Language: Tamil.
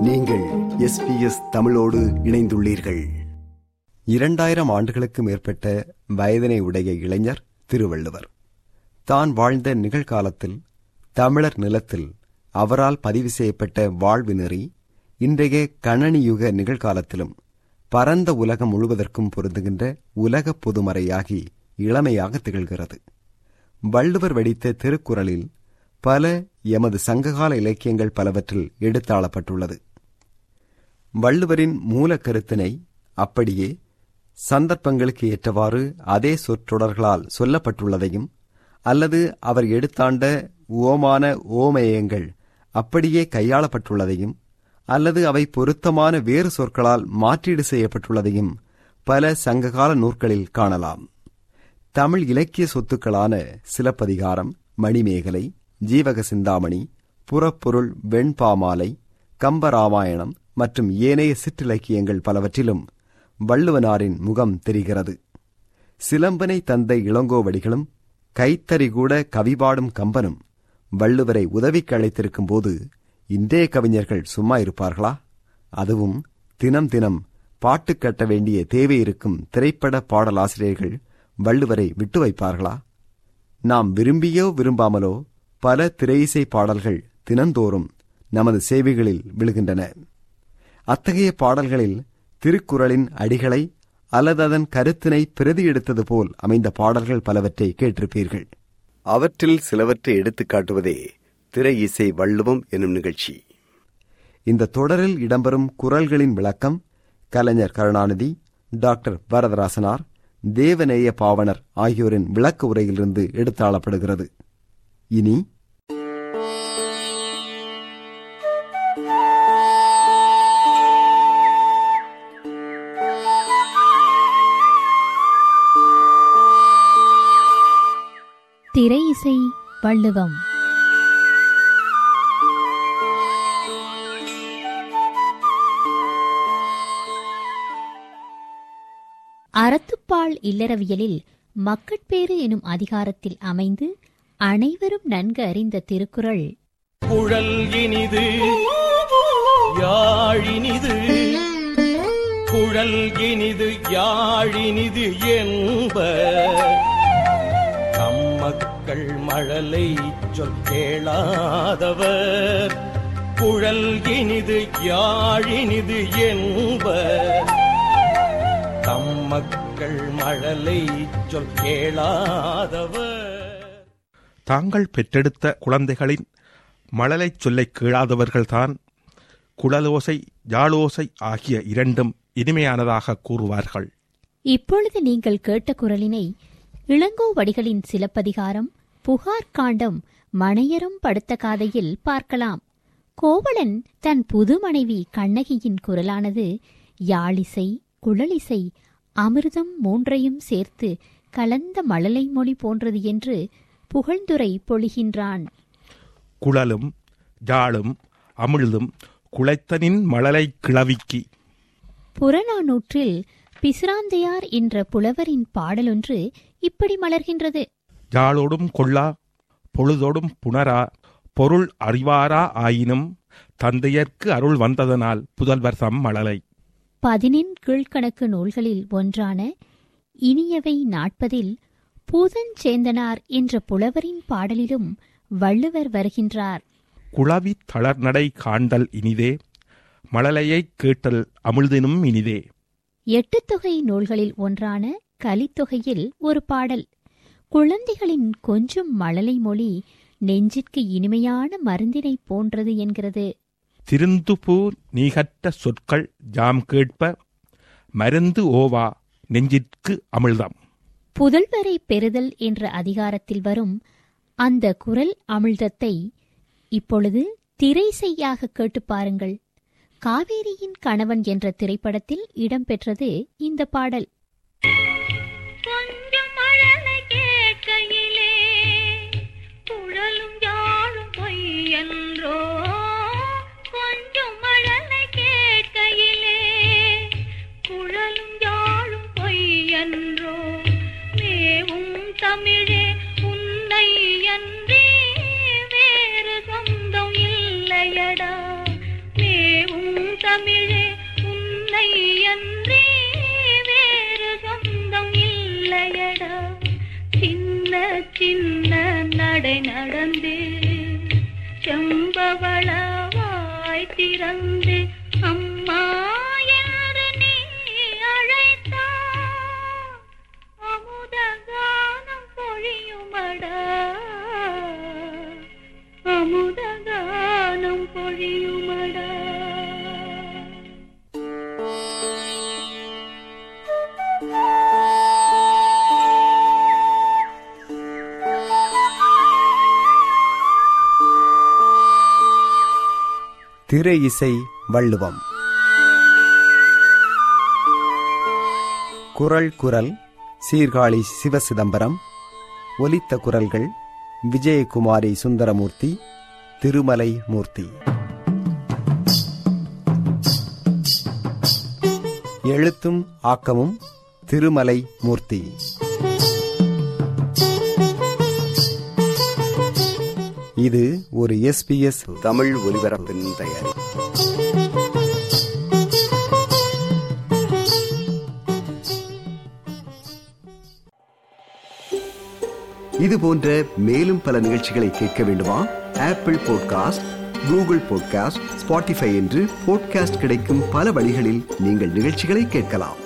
நீங்கள் எஸ்பிஎஸ் தமிழோடு இணைந்துள்ளீர்கள். இரண்டாயிரம் ஆண்டுகளுக்கு மேற்பட்ட வயதினை உடைய இளைஞர் திருவள்ளுவர். தான் வாழ்ந்த நிகழ்காலத்தில் தமிழர் நிலத்தில் அவரால் பதிவு செய்யப்பட்ட வாழ்வு நெறி இன்றைய கணனியுக நிகழ்காலத்திலும் பரந்த உலகம் முழுவதற்கும் பொருந்துகின்ற உலக பொதுமறையாகி இளமையாக திகழ்கிறது. வள்ளுவர் வடித்த திருக்குறளில் பல எமது சங்ககால இலக்கியங்கள் பலவற்றில் எடுத்தாளப்பட்டுள்ளது. வள்ளுவரின் மூல கருத்தினை அப்படியே சந்தர்ப்பங்களுக்கு ஏற்றவாறு அதே சொற்றொடர்களால் சொல்லப்பட்டுள்ளதையும் அல்லது அவர் எடுத்தாண்ட ஓமான ஓமேயங்கள் அப்படியே கையாளப்பட்டுள்ளதையும் அல்லது அவை பொருத்தமான வேறு சொற்களால் மாற்றீடு செய்யப்பட்டுள்ளதையும் பல சங்ககால நூற்களில் காணலாம். தமிழ் இலக்கிய சொத்துக்களான சிலப்பதிகாரம் மணிமேகலை ஜீவக சிந்தாமணி புறப்பொருள் வெண்பாமாலை கம்பராமாயணம் மற்றும் ஏனைய சிற்றிலக்கியங்கள் பலவற்றிலும் வள்ளுவனாரின் முகம் தெரிகிறது. சிலம்பனை தந்த இளங்கோவடிகளும் கைத்தறி கூட கவிபாடும் கம்பனும் வள்ளுவரை உதவிக்கு அழைத்திருக்கும் போது இன்றைய கவிஞர்கள் சும்மா இருப்பார்களா? அதுவும் தினம் தினம் பாட்டு கட்ட வேண்டிய தேவை இருக்கும் திரைப்பட பாடலாசிரியர்கள் வள்ளுவரை விட்டு வைப்பார்களா? நாம் விரும்பியோ விரும்பாமலோ பல திரையிசை பாடல்கள் தினந்தோறும் நமது சேவைகளில் விழுகின்றன. அத்தகைய பாடல்களில் திருக்குறளின் அடிகளை அல்லது அதன் கருத்தினை பிரதி எடுத்தது போல் அமைந்த பாடல்கள் பலவற்றை கேட்டிருப்பீர்கள். அவற்றில் சிலவற்றை எடுத்துக் காட்டுவதே திரை இசை வள்ளுவம் எனும் நிகழ்ச்சி. இந்த தொடரில் இடம்பெறும் குரல்களின் விளக்கம் கலைஞர் கருணாநிதி டாக்டர் வரதராசனார் தேவநேய பாவனர் ஆகியோரின் விளக்க உரையிலிருந்து எடுத்தாளப்படுகிறது. இனி திரை இசை வள்ளுவம். அறத்துப்பால் இல்லறவியலில் மக்கட்பேறு எனும் அதிகாரத்தில் அமைந்து அனைவரும் நன்கு அறிந்த திருக்குறள். குழல் இனிது யாழினிது குழல் இனிது யாழினிது என்ப தம்மக்கள் மழலை சொல் கேளாதவர். குழல் இனிது யாழினிது என்ப தம்மக்கள் மழலை சொல் கேளாதவர். தாங்கள் பெற்றெடுத்த குழந்தைகளின் மழலைச் சொல்லைக் கேளாதவர்கள்தான். குழலோசை யாழோசை ஆகிய இரண்டும் இனிமையானதாக கூறுவார்கள். இப்பொழுது நீங்கள் கேட்ட குரலினை இளங்கோவடிகளின் சிலப்பதிகாரம் புகார் காண்டம் மணையரும் படுத்த காதையில் பார்க்கலாம். கோவலன் தன் புது மனைவி கண்ணகியின் குரலானது யாழிசை குழலிசை அமிர்தம் மூன்றையும் சேர்த்து கலந்த மழலை மொழி போன்றது என்று புகழ்ந்துரை பொழிகின்றான். குழலும் யாழும் அமிழ்தும் குளைத்தனின் மழலை கிளவிக்கு. புறநானூற்றில் பிசிராந்தையார் என்ற புலவரின் பாடலொன்று இப்படி மலர்கின்றது. யாழோடும் கொள்ளா பொழுதோடும் புணரா பொருள் அறிவாரா ஆயினும் தந்தையர்க்கு அருள் வந்ததனால் புதல்வர் தம் மழலை பதினெண் கீழ்க்கணக்கு நூல்களில் ஒன்றான இனியவை நாட்பதில் பூதஞ்சேந்தனார் என்ற புலவரின் பாடலிலும் வள்ளுவர் வருகின்றார். குளவி தளர்நடை காண்டல் இனிதே மழலையைக் கேட்டல் அமிழ்தினும் இனிதே. எட்டுத்தொகை நூல்களில் ஒன்றான கலித்தொகையில் ஒரு பாடல். குழந்தைகளின் கொஞ்சம் மழலை மொழி நெஞ்சிற்கு இனிமையான மருந்தினைப் போன்றது என்கிறது. திருந்துபூ நீகற்ற சொற்கள் ஜாம் கேட்ப மருந்து ஓவா நெஞ்சிற்கு அமிழ்தம். புதல்வரை பெறுதல் என்ற அதிகாரத்தில் வரும் அந்த குரல் அமிழ்தத்தை இப்பொழுது திரை செய்யாக கேட்டு பாருங்கள். காவேரியின் கணவன் என்ற திரைப்படத்தில் இடம்பெற்றது இந்த பாடல். வாய் அம்மா என்று நீ அழைத்தால் அமுத கானம் பொழியுமடா? அமுத கானம் திரை இசை வள்ளுவம். குரல் குரல் சீர்காழி சிவசிதம்பரம் ஒலித்த குரல்கள் விஜயகுமாரி சுந்தரமூர்த்தி திருமலை மூர்த்தி. எழுத்தும் ஆக்கமும் திருமலை மூர்த்தி. இது ஒரு எஸ்பிஎஸ் தமிழ் ஒலிபரப்பின் தயாரி. இது போன்ற மேலும் பல நிகழ்ச்சிகளை கேட்க வேண்டுமா? Apple podcast Google podcast Spotify என்று போட்காஸ்ட் கிடைக்கும் பல வழிகளில் நீங்கள் நிகழ்ச்சிகளை கேட்கலாம்.